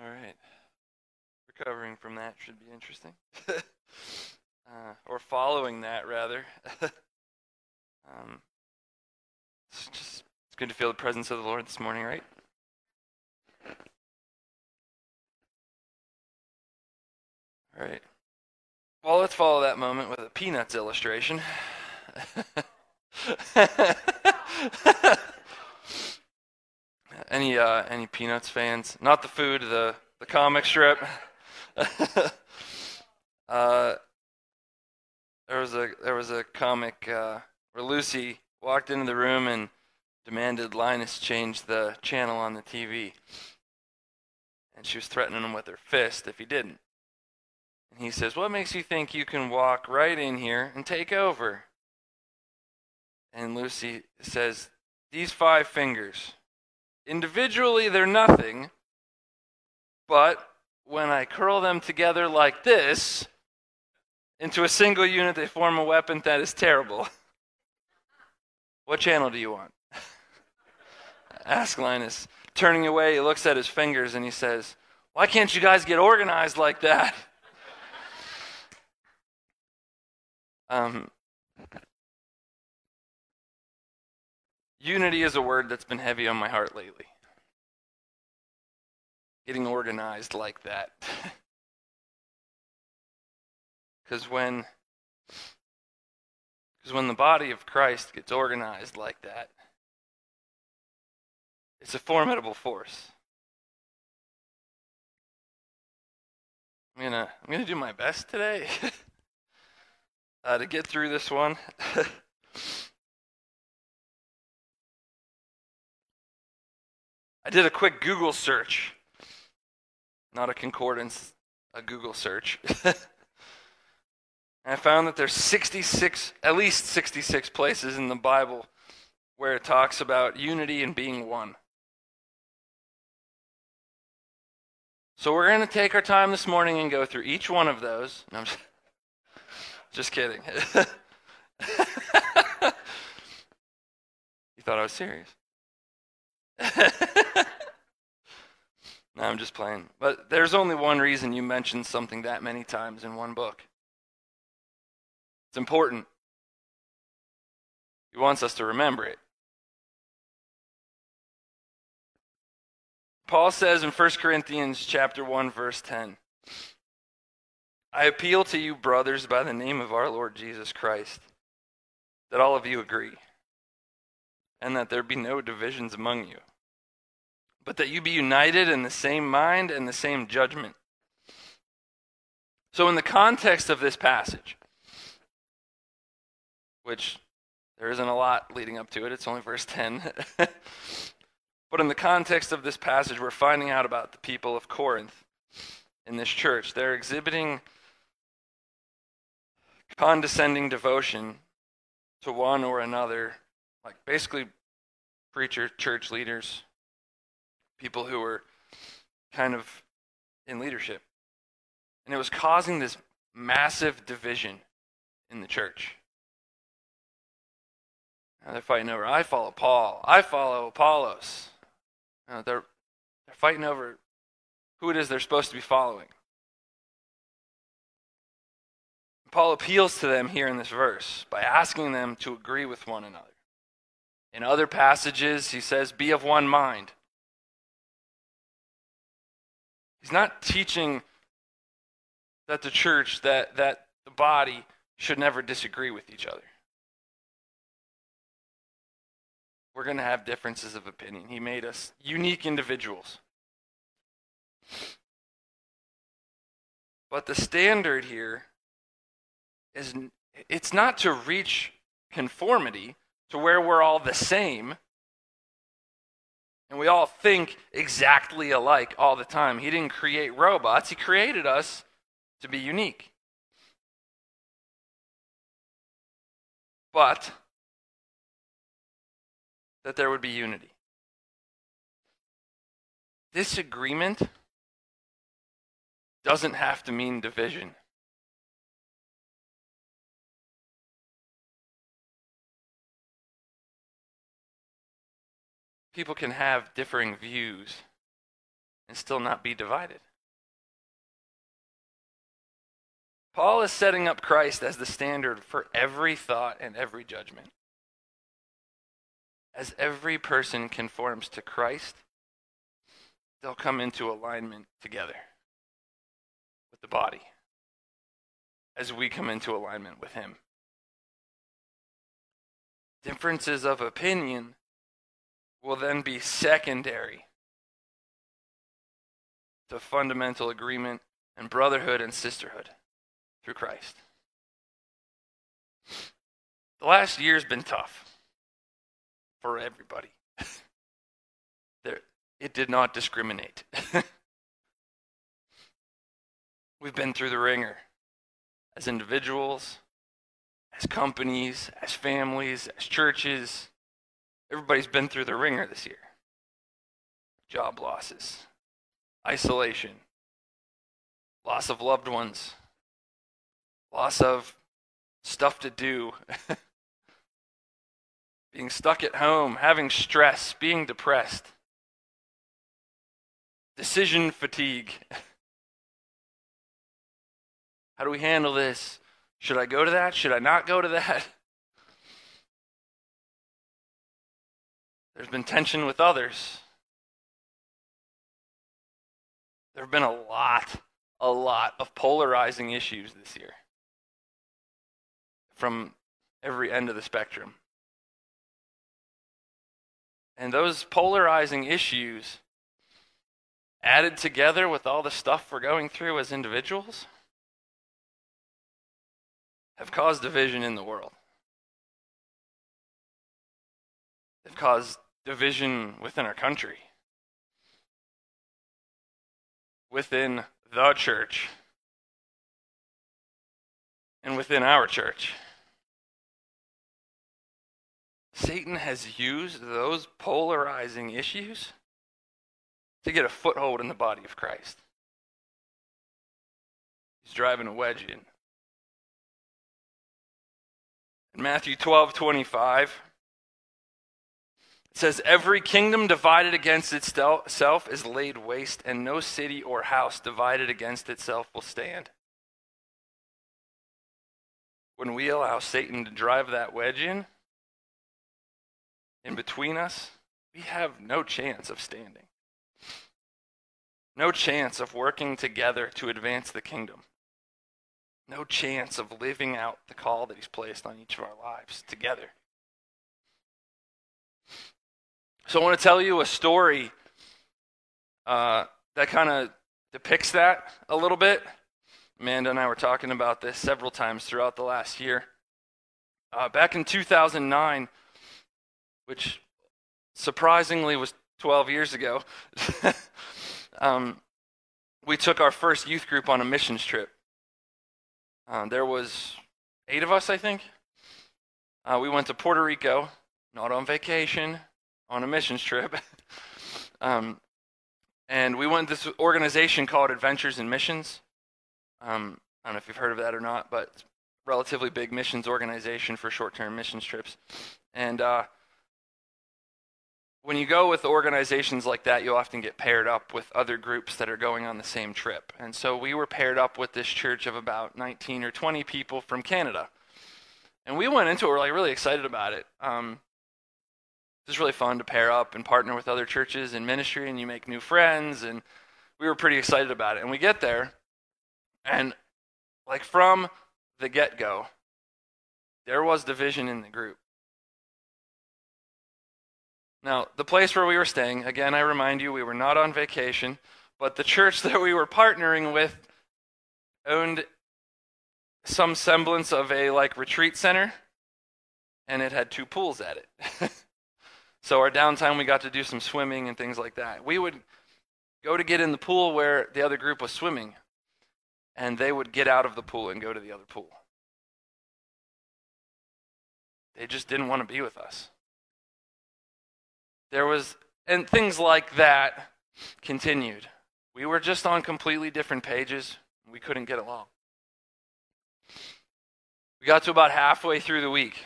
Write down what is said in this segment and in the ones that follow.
All right. Recovering from that should be interesting. uh, or following that, rather. um, it's just it's good to feel the presence of the Lord this morning, right? All right. Well, let's follow that moment with a Peanuts illustration. any uh, any Peanuts fans? Not the food, the the comic strip. uh, there was a there was a comic uh, where Lucy walked into the room and demanded Linus change the channel on the TV, and she was threatening him with her fist if he didn't. And he says, "What makes you think you can walk right in here and take over?" And Lucy says, "These five fingers." Individually, they're nothing, but when I curl them together like this into a single unit, they form a weapon that is terrible. What channel do you want? Ask Linus. Turning away, he looks at his fingers and he says, Why can't you guys get organized like that? Um, Unity is a word that's been heavy on my heart lately. Getting organized like that. Because when because when the body of Christ gets organized like that, it's a formidable force. I'm gonna I'm gonna do my best today uh, to get through this one. I did a quick Google search, not a concordance, a Google search. and I found that there's 66, at least 66 places in the Bible where it talks about unity and being one. So we're going to take our time this morning and go through each one of those. No, I'm just, just kidding. you thought I was serious. no, I'm just playing. But there's only one reason you mentioned something that many times in one book. It's important. He wants us to remember it. Paul says in 1 Corinthians chapter 1 verse 10, I appeal to you brothers by the name of our Lord Jesus Christ that all of you agree and that there be no divisions among you but that you be united in the same mind and the same judgment. So, in the context of this passage, which there isn't a lot leading up to it, it's only verse 10. but in the context of this passage, we're finding out about the people of Corinth in this church. They're exhibiting condescending devotion to one or another, like basically preacher, church leaders, people who were kind of in leadership. And it was causing this massive division in the church. Now they're fighting over, I follow Paul, I follow Apollos. They're, they're fighting over who it is they're supposed to be following. Paul appeals to them here in this verse by asking them to agree with one another. In other passages, he says, Be of one mind. He's not teaching that the church, that, that the body should never disagree with each other. We're going to have differences of opinion. He made us unique individuals. But the standard here is it's not to reach conformity to where we're all the same and we all think exactly alike all the time. He didn't create robots, He created us to be unique. But that there would be unity. Disagreement doesn't have to mean division. People can have differing views and still not be divided. Paul is setting up Christ as the standard for every thought and every judgment. As every person conforms to Christ, they'll come into alignment together with the body as we come into alignment with Him. Differences of opinion will then be secondary to fundamental agreement and brotherhood and sisterhood through Christ. The last year's been tough for everybody. there, it did not discriminate. We've been through the ringer as individuals, as companies, as families, as churches. Everybody's been through the ringer this year. Job losses, isolation, loss of loved ones, loss of stuff to do, being stuck at home, having stress, being depressed, decision fatigue. How do we handle this? Should I go to that? Should I not go to that? There's been tension with others. There have been a lot, a lot of polarizing issues this year from every end of the spectrum. And those polarizing issues, added together with all the stuff we're going through as individuals, have caused division in the world. They've caused division within our country, within the church, and within our church. Satan has used those polarizing issues to get a foothold in the body of Christ. He's driving a wedge in. In Matthew 12 25, it says, Every kingdom divided against itself is laid waste, and no city or house divided against itself will stand. When we allow Satan to drive that wedge in, in between us, we have no chance of standing. No chance of working together to advance the kingdom. No chance of living out the call that He's placed on each of our lives together. So I want to tell you a story uh, that kind of depicts that a little bit. Amanda and I were talking about this several times throughout the last year. Uh, back in 2009, which surprisingly was 12 years ago, um, we took our first youth group on a missions trip. Uh, there was eight of us, I think. Uh, we went to Puerto Rico, not on vacation, on a missions trip. um, and we went this organization called Adventures in Missions. Um, I don't know if you've heard of that or not, but relatively big missions organization for short-term missions trips. And uh, when you go with organizations like that, you often get paired up with other groups that are going on the same trip. And so we were paired up with this church of about 19 or 20 people from Canada. And we went into it, we're like really excited about it. Um, it's really fun to pair up and partner with other churches in ministry, and you make new friends. And we were pretty excited about it. And we get there, and like from the get go, there was division in the group. Now, the place where we were staying, again, I remind you, we were not on vacation, but the church that we were partnering with owned some semblance of a like retreat center, and it had two pools at it. so our downtime, we got to do some swimming and things like that. We would go to get in the pool where the other group was swimming, and they would get out of the pool and go to the other pool. They just didn't want to be with us. There was, and things like that continued. We were just on completely different pages. We couldn't get along. We got to about halfway through the week,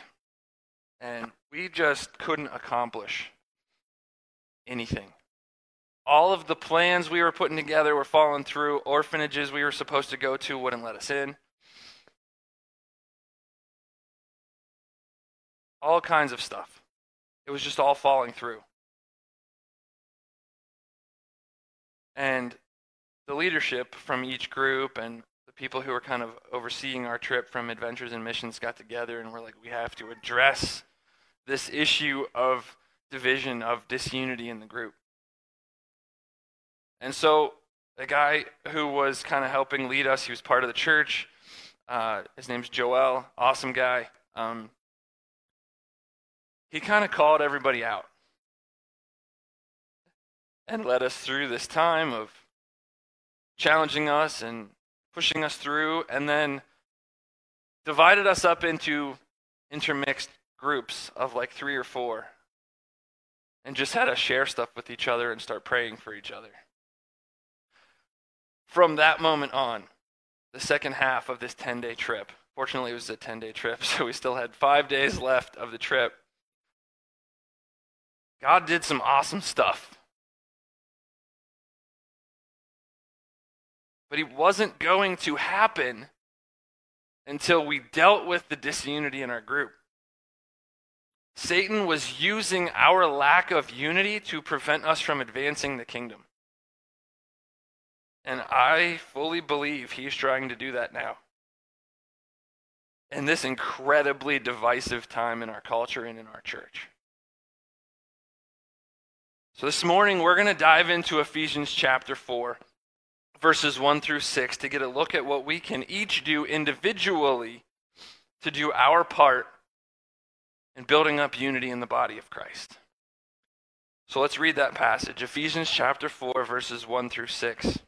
and we just couldn't accomplish anything. all of the plans we were putting together were falling through. Orphanages we were supposed to go to wouldn't let us in. All kinds of stuff. It was just all falling through. And the leadership from each group and the people who were kind of overseeing our trip from Adventures in Missions got together and were like, we have to address this issue of division, of disunity in the group. And so the guy who was kind of helping lead us, he was part of the church. Uh, his name's Joel, awesome guy. Um, he kind of called everybody out and led us through this time of challenging us and pushing us through, and then divided us up into intermixed groups of like three or four, and just had us share stuff with each other and start praying for each other. From that moment on, the second half of this 10 day trip, fortunately, it was a 10 day trip, so we still had five days left of the trip. God did some awesome stuff. But He wasn't going to happen until we dealt with the disunity in our group. Satan was using our lack of unity to prevent us from advancing the kingdom. And I fully believe he's trying to do that now. In this incredibly divisive time in our culture and in our church. So this morning we're going to dive into Ephesians chapter 4, verses 1 through 6, to get a look at what we can each do individually to do our part in building up unity in the body of Christ. So let's read that passage Ephesians chapter 4, verses 1 through 6.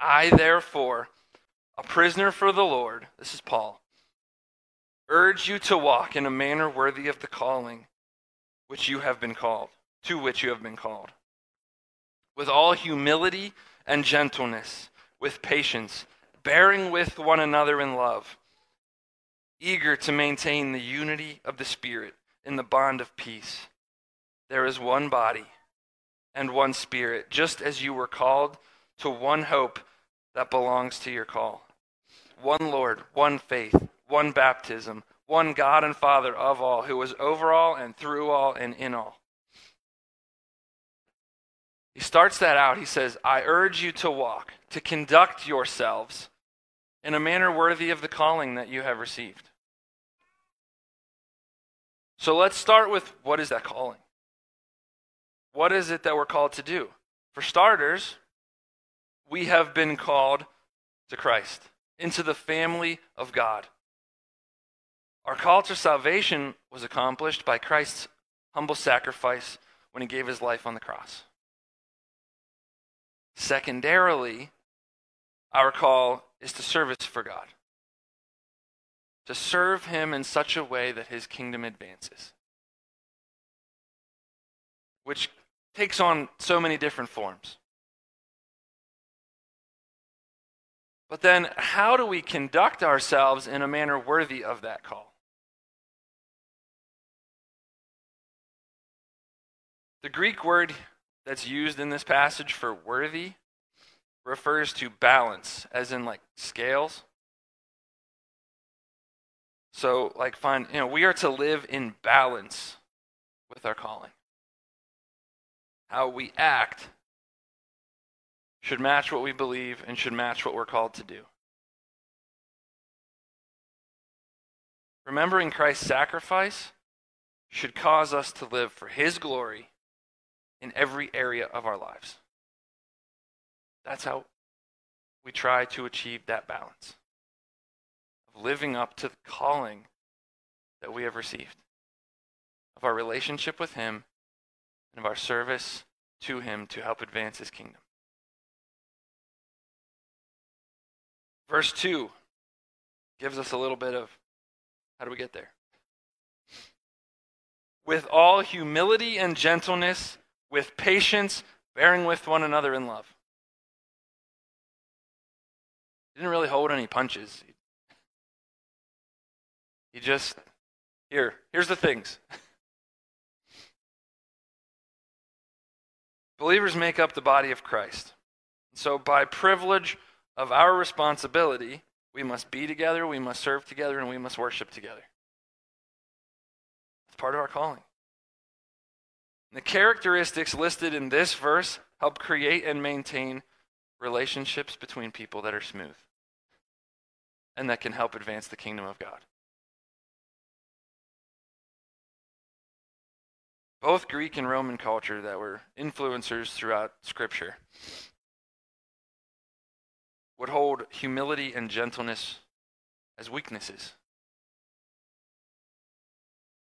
I, therefore, a prisoner for the Lord, this is Paul, urge you to walk in a manner worthy of the calling which you have been called, to which you have been called, with all humility and gentleness, with patience, bearing with one another in love, eager to maintain the unity of the Spirit in the bond of peace. There is one body and one Spirit, just as you were called to one hope that belongs to your call. One Lord, one faith, one baptism, one God and Father of all, who is over all and through all and in all. He starts that out. He says, I urge you to walk, to conduct yourselves in a manner worthy of the calling that you have received. So let's start with what is that calling? What is it that we're called to do? For starters, we have been called to Christ, into the family of God. Our call to salvation was accomplished by Christ's humble sacrifice when he gave his life on the cross. Secondarily, our call is to service for God, to serve him in such a way that his kingdom advances, which takes on so many different forms. But then, how do we conduct ourselves in a manner worthy of that call? The Greek word that's used in this passage for worthy refers to balance, as in like scales. So, like, find, you know, we are to live in balance with our calling. How we act should match what we believe and should match what we're called to do. Remembering Christ's sacrifice should cause us to live for his glory in every area of our lives. That's how we try to achieve that balance living up to the calling that we have received, of our relationship with him, and of our service to him to help advance his kingdom. Verse 2 gives us a little bit of how do we get there? With all humility and gentleness, with patience, bearing with one another in love. He didn't really hold any punches. He just, here, here's the things. Believers make up the body of Christ. So, by privilege of our responsibility, we must be together, we must serve together, and we must worship together. It's part of our calling. The characteristics listed in this verse help create and maintain relationships between people that are smooth and that can help advance the kingdom of God. Both Greek and Roman culture that were influencers throughout Scripture would hold humility and gentleness as weaknesses,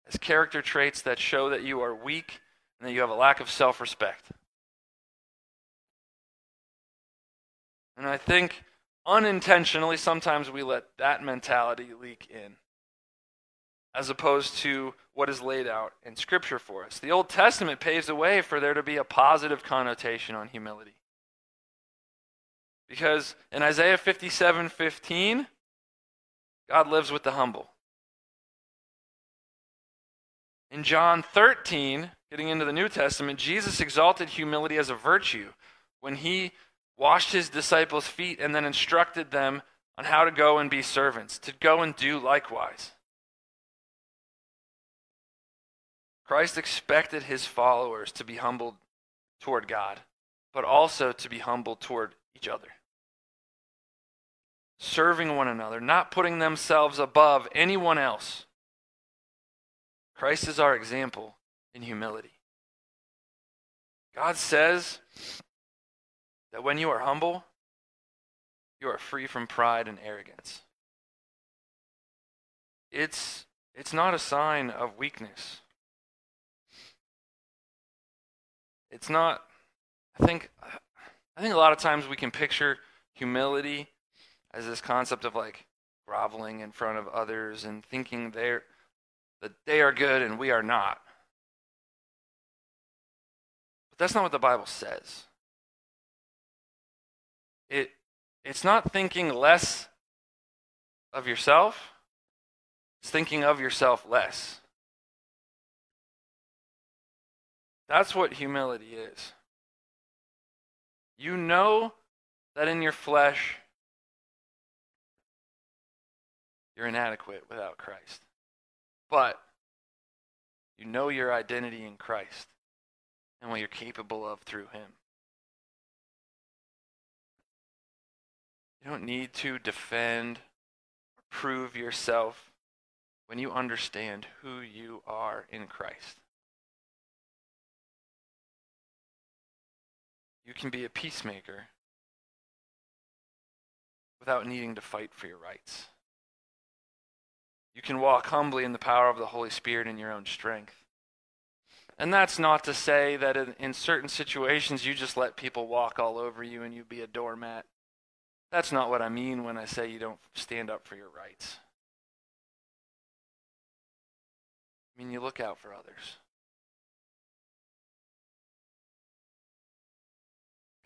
as character traits that show that you are weak and that you have a lack of self respect. And I think unintentionally, sometimes we let that mentality leak in, as opposed to what is laid out in Scripture for us. The Old Testament paves the way for there to be a positive connotation on humility. Because in Isaiah 57 15, God lives with the humble. In John 13, getting into the New Testament, Jesus exalted humility as a virtue when he washed his disciples' feet and then instructed them on how to go and be servants, to go and do likewise. Christ expected his followers to be humbled toward God, but also to be humbled toward each other. Serving one another, not putting themselves above anyone else. Christ is our example in humility. God says that when you are humble, you are free from pride and arrogance. It's, it's not a sign of weakness. It's not, I think, I think a lot of times we can picture humility as this concept of like groveling in front of others and thinking they're, that they are good and we are not. But that's not what the Bible says. It, it's not thinking less of yourself, it's thinking of yourself less. That's what humility is. You know that in your flesh, you're inadequate without Christ. But you know your identity in Christ and what you're capable of through Him. You don't need to defend, or prove yourself when you understand who you are in Christ. You can be a peacemaker without needing to fight for your rights. You can walk humbly in the power of the Holy Spirit in your own strength. And that's not to say that in, in, certain situations you just let people walk all over you and you be a doormat. That's not what I mean when I say you don't stand up for your rights. I mean, you look out for others.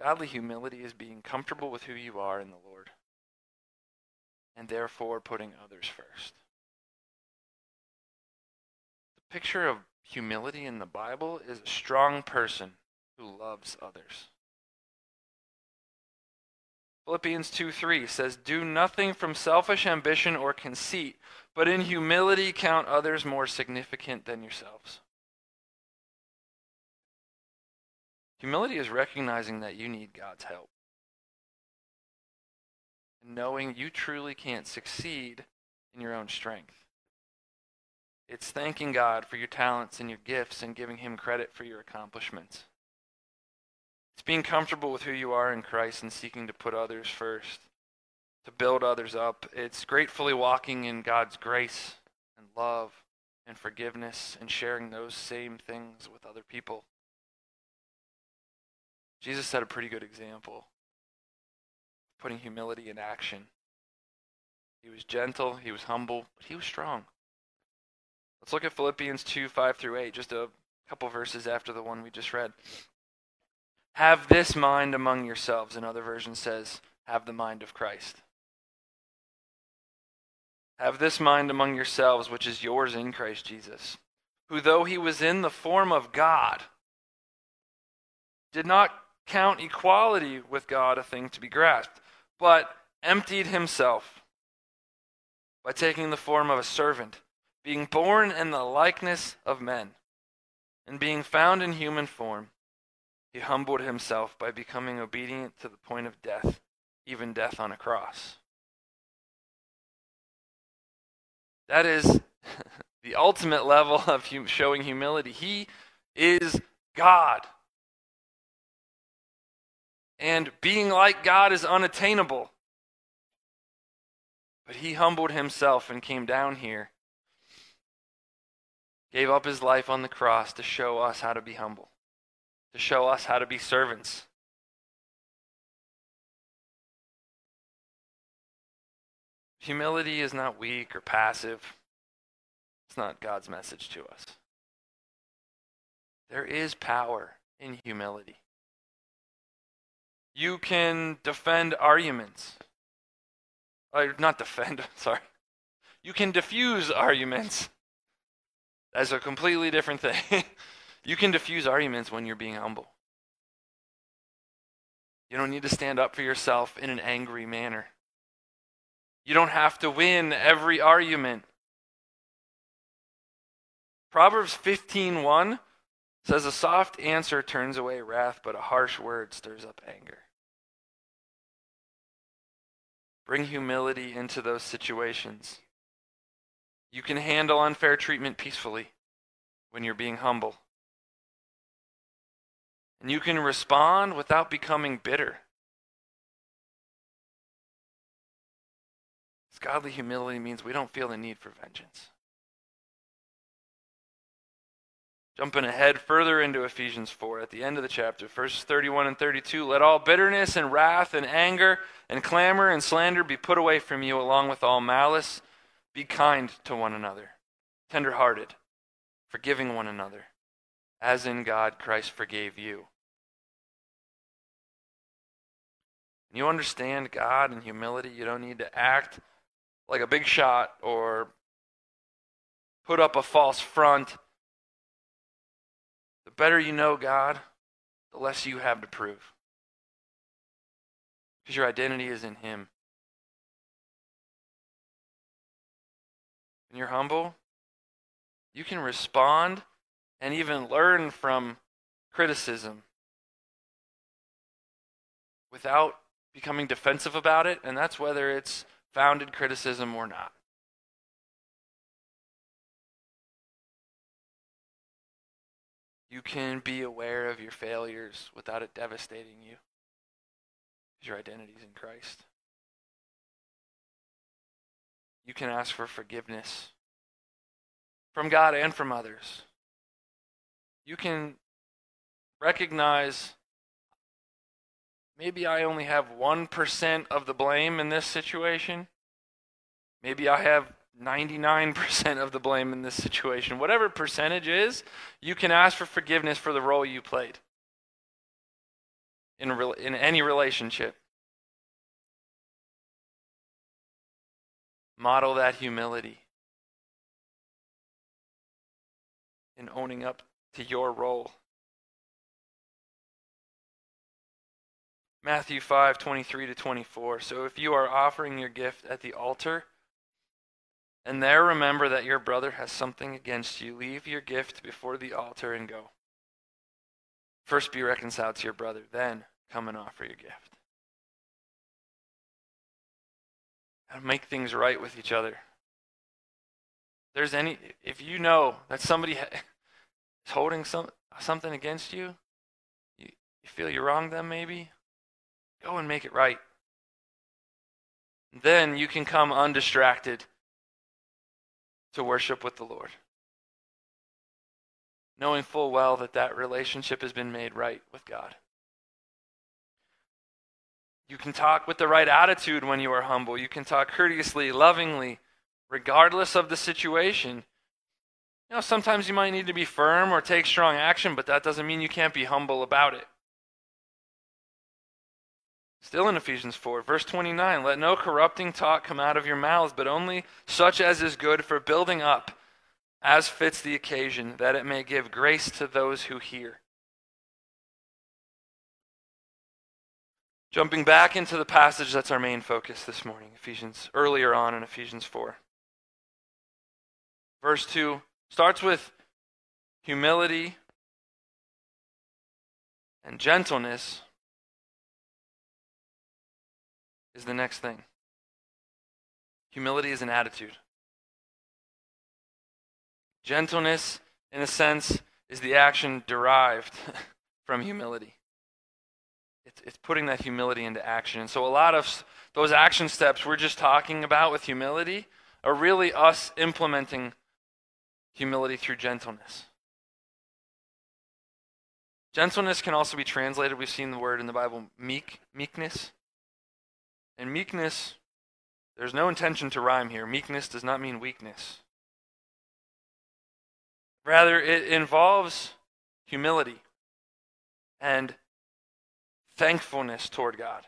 Godly humility is being comfortable with who you are in the Lord and therefore putting others first. The picture of humility in the Bible is a strong person who loves others. Philippians 2 3 says, Do nothing from selfish ambition or conceit, but in humility count others more significant than yourselves. Humility is recognizing that you need God's help. And knowing you truly can't succeed in your own strength. It's thanking God for your talents and your gifts and giving Him credit for your accomplishments. It's being comfortable with who you are in Christ and seeking to put others first, to build others up. It's gratefully walking in God's grace and love and forgiveness and sharing those same things with other people. Jesus set a pretty good example, putting humility in action. He was gentle, he was humble, but he was strong. Let's look at Philippians 2 5 through 8, just a couple verses after the one we just read. Have this mind among yourselves. Another version says, have the mind of Christ. Have this mind among yourselves, which is yours in Christ Jesus, who, though he was in the form of God, did not count equality with God a thing to be grasped, but emptied himself by taking the form of a servant, being born in the likeness of men, and being found in human form. He humbled himself by becoming obedient to the point of death, even death on a cross. That is the ultimate level of hum- showing humility. He is God. And being like God is unattainable. But he humbled himself and came down here, gave up his life on the cross to show us how to be humble, to show us how to be servants. Humility is not weak or passive. It's not God's message to us. There is power in humility. You can defend arguments. Uh, not defend, sorry. You can diffuse arguments. That's a completely different thing. you can diffuse arguments when you're being humble. You don't need to stand up for yourself in an angry manner. You don't have to win every argument. Proverbs 15:1 says a soft answer turns away wrath, but a harsh word stirs up anger. Bring humility into those situations. You can handle unfair treatment peacefully when you're being humble. And you can respond without becoming bitter. Godly humility means we don't feel the need for vengeance. Jumping ahead further into Ephesians 4 at the end of the chapter, verses 31 and 32 let all bitterness and wrath and anger and clamor and slander be put away from you, along with all malice. Be kind to one another, tenderhearted, forgiving one another, as in God Christ forgave you. you understand God and humility, you don't need to act like a big shot or put up a false front. Better you know God, the less you have to prove. Because your identity is in Him. When you're humble, you can respond and even learn from criticism without becoming defensive about it, and that's whether it's founded criticism or not. You can be aware of your failures without it devastating you. Your identity is in Christ. You can ask for forgiveness from God and from others. You can recognize maybe I only have 1% of the blame in this situation. Maybe I have 99% of the blame in this situation. Whatever percentage is, you can ask for forgiveness for the role you played in, re- in any relationship. Model that humility in owning up to your role. Matthew 5, 23 to 24. So if you are offering your gift at the altar, and there remember that your brother has something against you, leave your gift before the altar and go. First be reconciled to your brother, then come and offer your gift. And make things right with each other. There's any if you know that somebody is holding some something against you, you, you feel you wronged them maybe, Go and make it right. Then you can come undistracted to worship with the Lord, knowing full well that that relationship has been made right with God. You can talk with the right attitude when you are humble. You can talk courteously, lovingly, regardless of the situation. You know, sometimes you might need to be firm or take strong action, but that doesn't mean you can't be humble about it. Still in Ephesians 4, verse 29 Let no corrupting talk come out of your mouths, but only such as is good for building up, as fits the occasion, that it may give grace to those who hear. Jumping back into the passage that's our main focus this morning, Ephesians, earlier on in Ephesians 4. Verse 2 starts with humility and gentleness is the next thing. Humility is an attitude. Gentleness, in a sense, is the action derived from humility. It's, it's putting that humility into action. And so, a lot of those action steps we're just talking about with humility are really us implementing humility through gentleness. Gentleness can also be translated, we've seen the word in the Bible, meek, meekness. And meekness, there's no intention to rhyme here. Meekness does not mean weakness. Rather, it involves humility and thankfulness toward God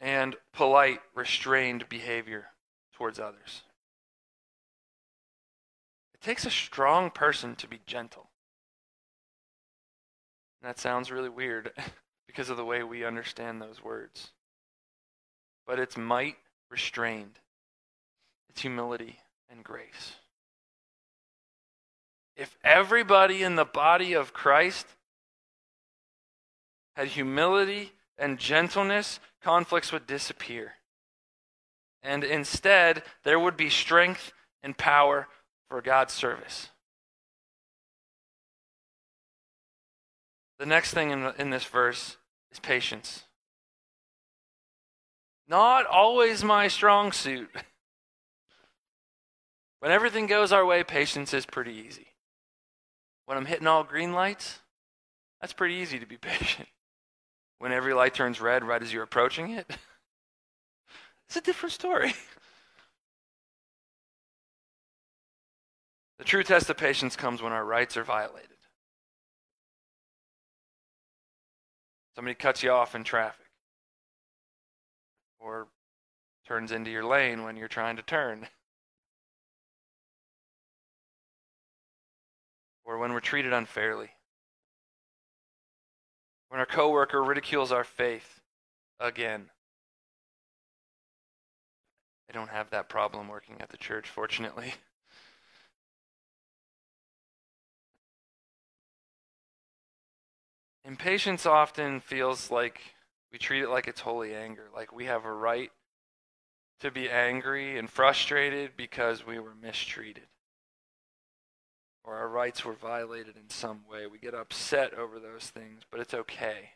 and polite, restrained behavior towards others. It takes a strong person to be gentle. That sounds really weird because of the way we understand those words. But it's might restrained, it's humility and grace. If everybody in the body of Christ had humility and gentleness, conflicts would disappear. And instead, there would be strength and power for God's service. The next thing in, in this verse is patience. Not always my strong suit. when everything goes our way, patience is pretty easy. When I'm hitting all green lights, that's pretty easy to be patient. When every light turns red right as you're approaching it, it's a different story. The true test of patience comes when our rights are violated. Somebody cuts you off in traffic or turns into your lane when you're trying to turn. Or when we're treated unfairly. When our coworker ridicules our faith again. I don't have that problem working at the church, fortunately. Impatience often feels like we treat it like it's holy anger, like we have a right to be angry and frustrated because we were mistreated or our rights were violated in some way. We get upset over those things, but it's okay.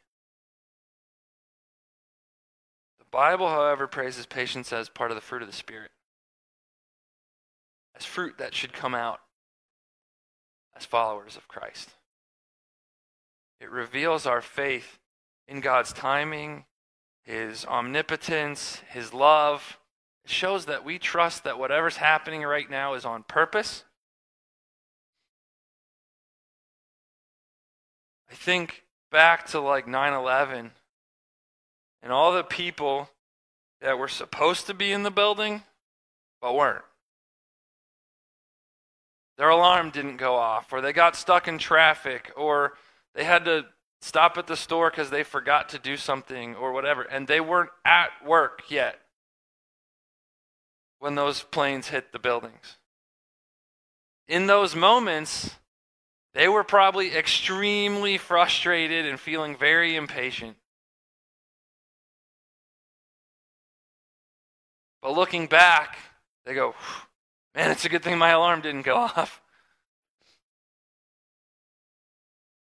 The Bible, however, praises patience as part of the fruit of the Spirit, as fruit that should come out as followers of Christ. It reveals our faith in God's timing, His omnipotence, His love. It shows that we trust that whatever's happening right now is on purpose. I think back to like 9 11 and all the people that were supposed to be in the building but weren't. Their alarm didn't go off, or they got stuck in traffic, or they had to stop at the store because they forgot to do something or whatever, and they weren't at work yet when those planes hit the buildings. In those moments, they were probably extremely frustrated and feeling very impatient. But looking back, they go, man, it's a good thing my alarm didn't go off.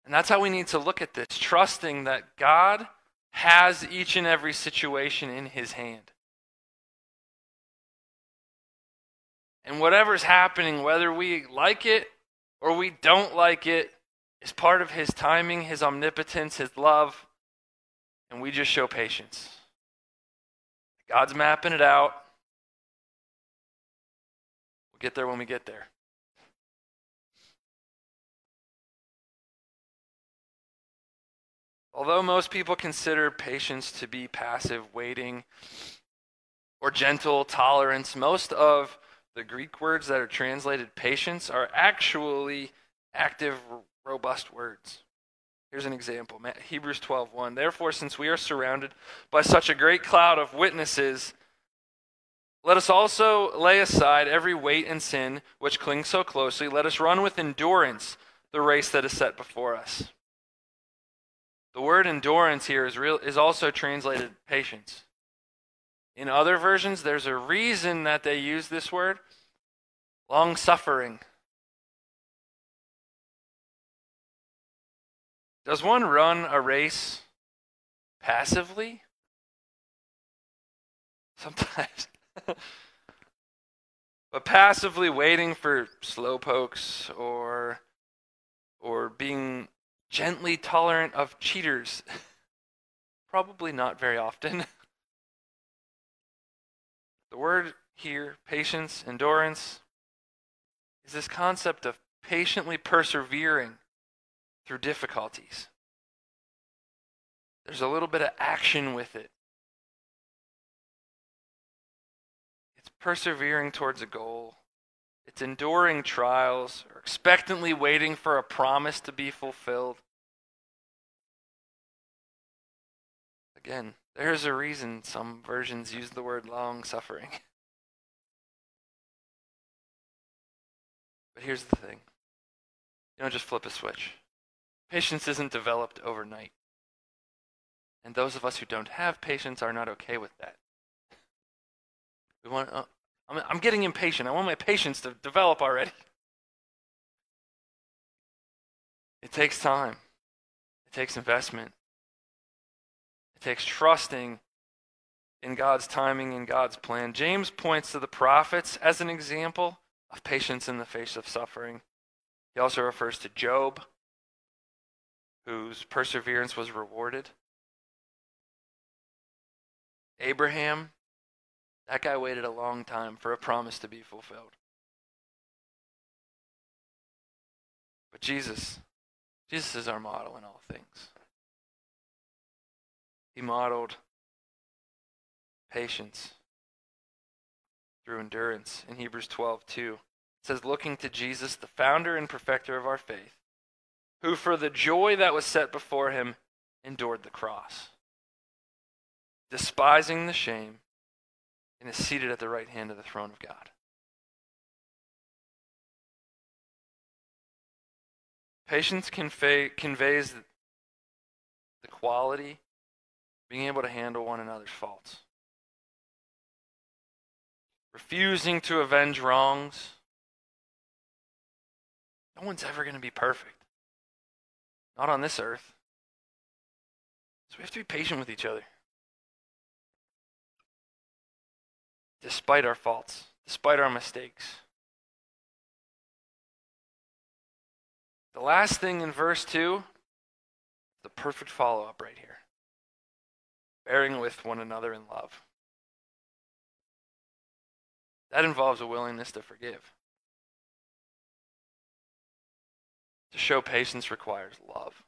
And that's how we need to look at this, trusting that God has each and every situation in his hand. And whatever's happening, whether we like it or we don't like it, is part of his timing, his omnipotence, his love, and we just show patience. God's mapping it out. We'll get there when we get there. Although most people consider patience to be passive waiting or gentle tolerance, most of the Greek words that are translated patience are actually active, robust words. Here's an example. Hebrews 12:1. Therefore, since we are surrounded by such a great cloud of witnesses, let us also lay aside every weight and sin which clings so closely. Let us run with endurance the race that is set before us. The word endurance here is, real, is also translated patience. In other versions, there's a reason that they use this word long suffering. Does one run a race passively? Sometimes. but passively waiting for slow pokes or or being gently tolerant of cheaters. Probably not very often. the word here, patience, endurance, is this concept of patiently persevering through difficulties. There's a little bit of action with it. It's persevering towards a goal. It's enduring trials or expectantly waiting for a promise to be fulfilled. Again, there's a reason some versions use the word long suffering. But here's the thing you don't just flip a switch. Patience isn't developed overnight. And those of us who don't have patience are not okay with that. We want, uh, I'm, I'm getting impatient. I want my patience to develop already. It takes time, it takes investment, it takes trusting in God's timing and God's plan. James points to the prophets as an example of patience in the face of suffering. He also refers to Job whose perseverance was rewarded. Abraham, that guy waited a long time for a promise to be fulfilled. But Jesus, Jesus is our model in all things. He modeled patience through endurance in Hebrews 12, 2. It says, looking to Jesus, the founder and perfecter of our faith who for the joy that was set before him endured the cross, despising the shame, and is seated at the right hand of the throne of God. Patience convey, conveys the quality, of being able to handle one another's faults. Refusing to avenge wrongs. No one's ever going to be perfect. Not on this earth. So we have to be patient with each other. Despite our faults, despite our mistakes. The last thing in verse 2, the perfect follow up right here. Bearing with one another in love. That involves a willingness to forgive. To show patience requires love,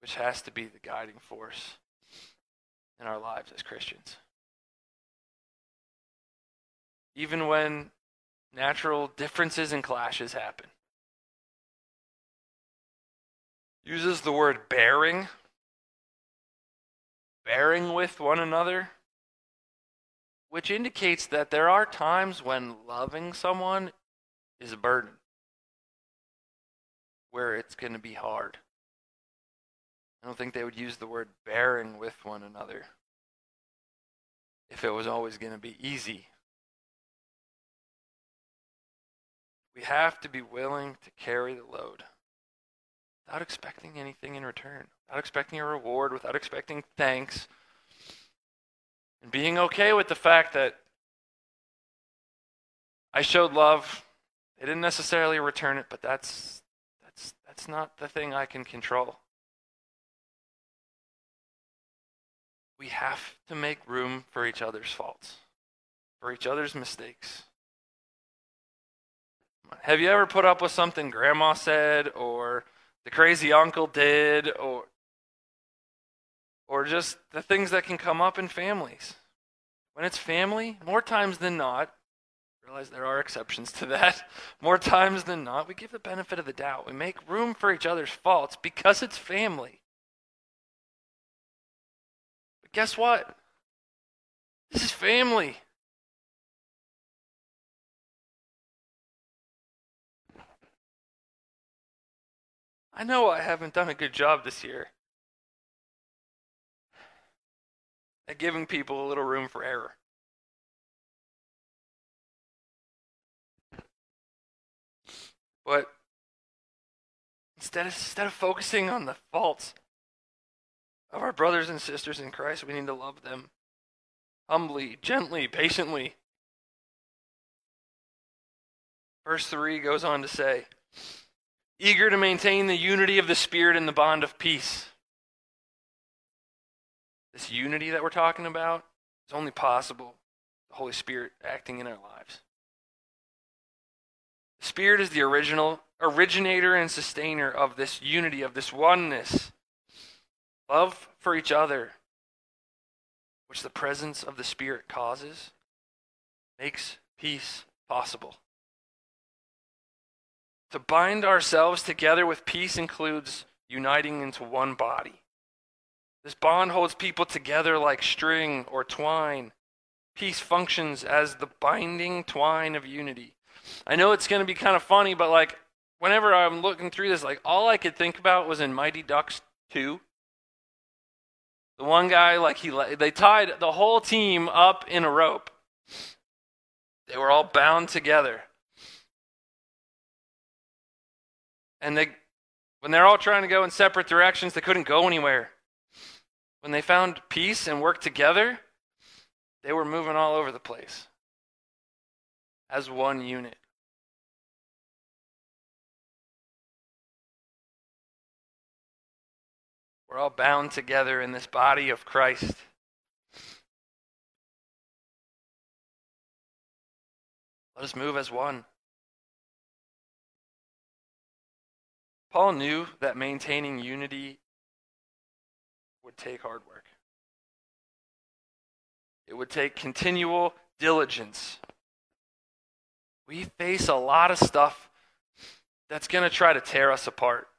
which has to be the guiding force in our lives as Christians. Even when natural differences and clashes happen. Uses the word bearing, bearing with one another which indicates that there are times when loving someone is a burden, where it's going to be hard. I don't think they would use the word bearing with one another if it was always going to be easy. We have to be willing to carry the load without expecting anything in return, without expecting a reward, without expecting thanks. And being okay with the fact that I showed love. They didn't necessarily return it, but that's that's that's not the thing I can control. We have to make room for each other's faults, for each other's mistakes. Have you ever put up with something grandma said or the crazy uncle did or or just the things that can come up in families. When it's family, more times than not, realize there are exceptions to that. More times than not, we give the benefit of the doubt. We make room for each other's faults because it's family. Guess what? This is family. I know I haven't done a good job this year at giving people a little room for error. But instead of, instead of focusing on the faults of our brothers and sisters in Christ, we need to love them humbly, gently, patiently. Verse 3 goes on to say, eager to maintain the unity of the Spirit and the bond of peace. This unity that we're talking about is only possible the Holy Spirit acting in our lives. The Spirit is the original originator and sustainer of this unity, of this oneness. Love for each other, which the presence of the Spirit causes, makes peace possible. To bind ourselves together with peace includes uniting into one body. This bond holds people together like string or twine. Peace functions as the binding twine of unity. I know it's going to be kind of funny, but like whenever I'm looking through this, like all I could think about was in Mighty Ducks 2. The one guy, like he, they tied the whole team up in a rope. They were all bound together. And they, when they're all trying to go in separate directions, they couldn't go anywhere. When they found peace and worked together, they were moving all over the place as one unit. We're all bound together in this body of Christ. Let us move as one. Paul knew that maintaining unity would take hard work. It would take continual diligence. We face a lot of stuff that's going to try to tear us apart.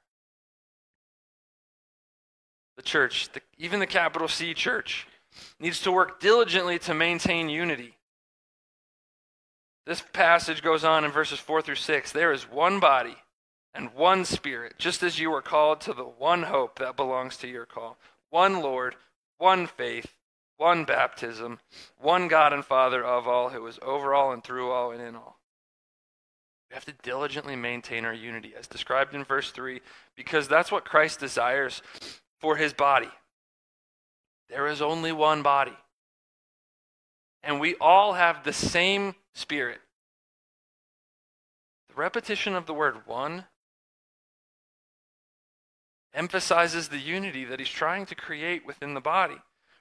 The church, the, even the capital C church, needs to work diligently to maintain unity. This passage goes on in verses 4 through 6. There is one body and one Spirit, just as you were called to the one hope that belongs to your call. One Lord, one faith, one baptism, one God and Father of all, who is over all and through all and in all. We have to diligently maintain our unity, as described in verse 3, because that's what Christ desires for his body. There is only one body. And we all have the same spirit. The repetition of the word one emphasizes the unity that he's trying to create within the body.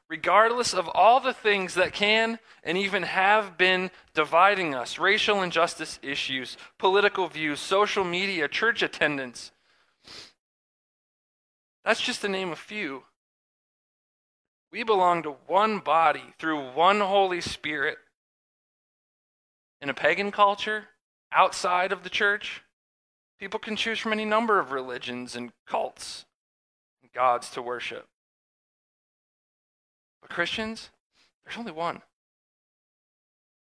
Regardless of all the things that can and even have been dividing us racial injustice issues, political views, social media, church attendance that's just to name a few. We belong to one body through one Holy Spirit. In a pagan culture, outside of the church, People can choose from any number of religions and cults and gods to worship. But Christians, there's only one.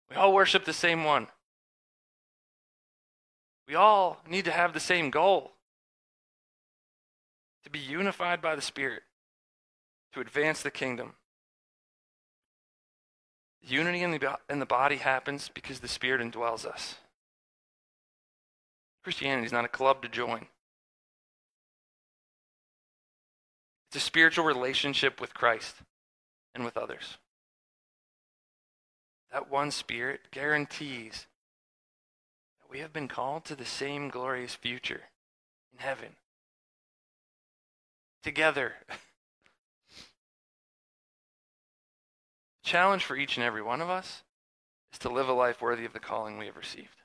We all worship the same one. We all need to have the same goal to be unified by the Spirit, to advance the kingdom. Unity in the, in the body happens because the Spirit indwells us. Christianity is not a club to join. It's a spiritual relationship with Christ and with others. That one Spirit guarantees that we have been called to the same glorious future in heaven. Together. challenge for each and every one of us is to live a life worthy of the calling we have received.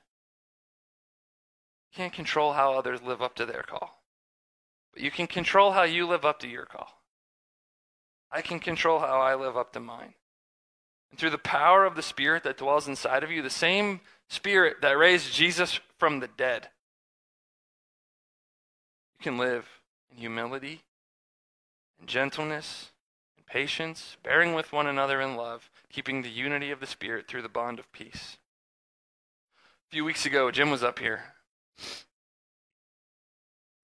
You can't control how others live up to their call. But you can control how you live up to your call. I can control how I live up to mine. And through the power of the Spirit that dwells inside of you, the same Spirit that raised Jesus from the dead. You can live in humility and gentleness and patience, bearing with one another in love, keeping the unity of the Spirit through the bond of peace. A few weeks ago, Jim was up here.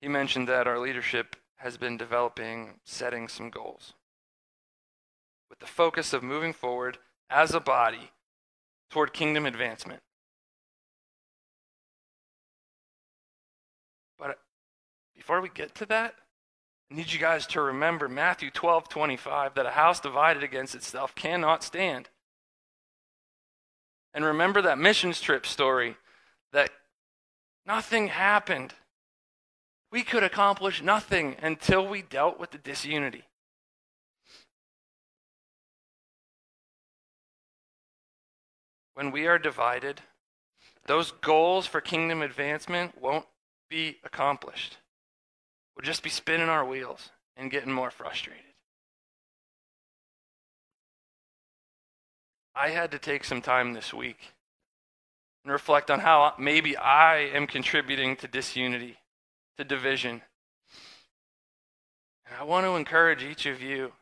He mentioned that our leadership has been developing, setting some goals with the focus of moving forward as a body toward kingdom advancement. But before we get to that, I need you guys to remember Matthew 12 25 that a house divided against itself cannot stand. And remember that missions trip story that nothing happened. We could accomplish nothing until we dealt with the disunity. When we are divided, those goals for kingdom advancement won't be accomplished. We'll just be spinning our wheels and getting more frustrated. I had to take some time this week and reflect on how maybe I am contributing to disunity, to division. And I want to encourage each of you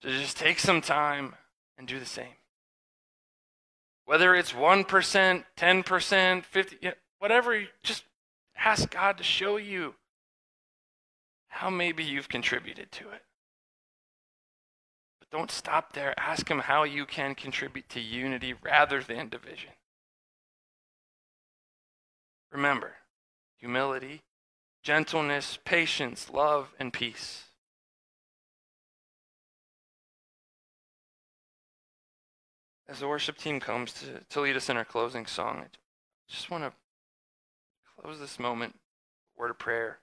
to just take some time and do the same. Whether it's 1%, 10%, 50, whatever, just ask God to show you how maybe you've contributed to it. But don't stop there. Ask Him how you can contribute to unity rather than division. Remember, humility, gentleness, patience, love, and peace. As the worship team comes to, to lead us in our closing song, I just want to close this moment, with a word of prayer.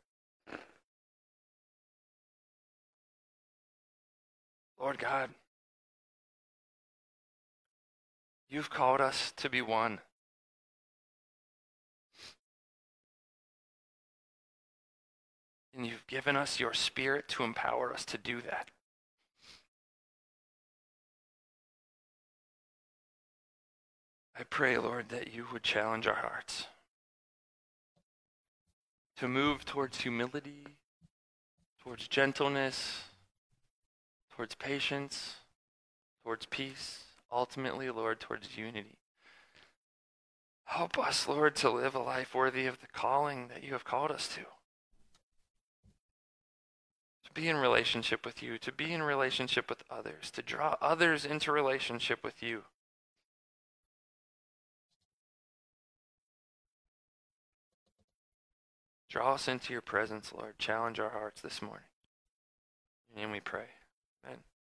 Lord God, you've called us to be one. And you've given us your spirit to empower us to do that. I pray, Lord, that you would challenge our hearts to move towards humility, towards gentleness, towards patience, towards peace, ultimately, Lord, towards unity. Help us, Lord, to live a life worthy of the calling that you have called us to. To be in relationship with you, to be in relationship with others, to draw others into relationship with you. Draw us into your presence, Lord. Challenge our hearts this morning. And we pray. Amen.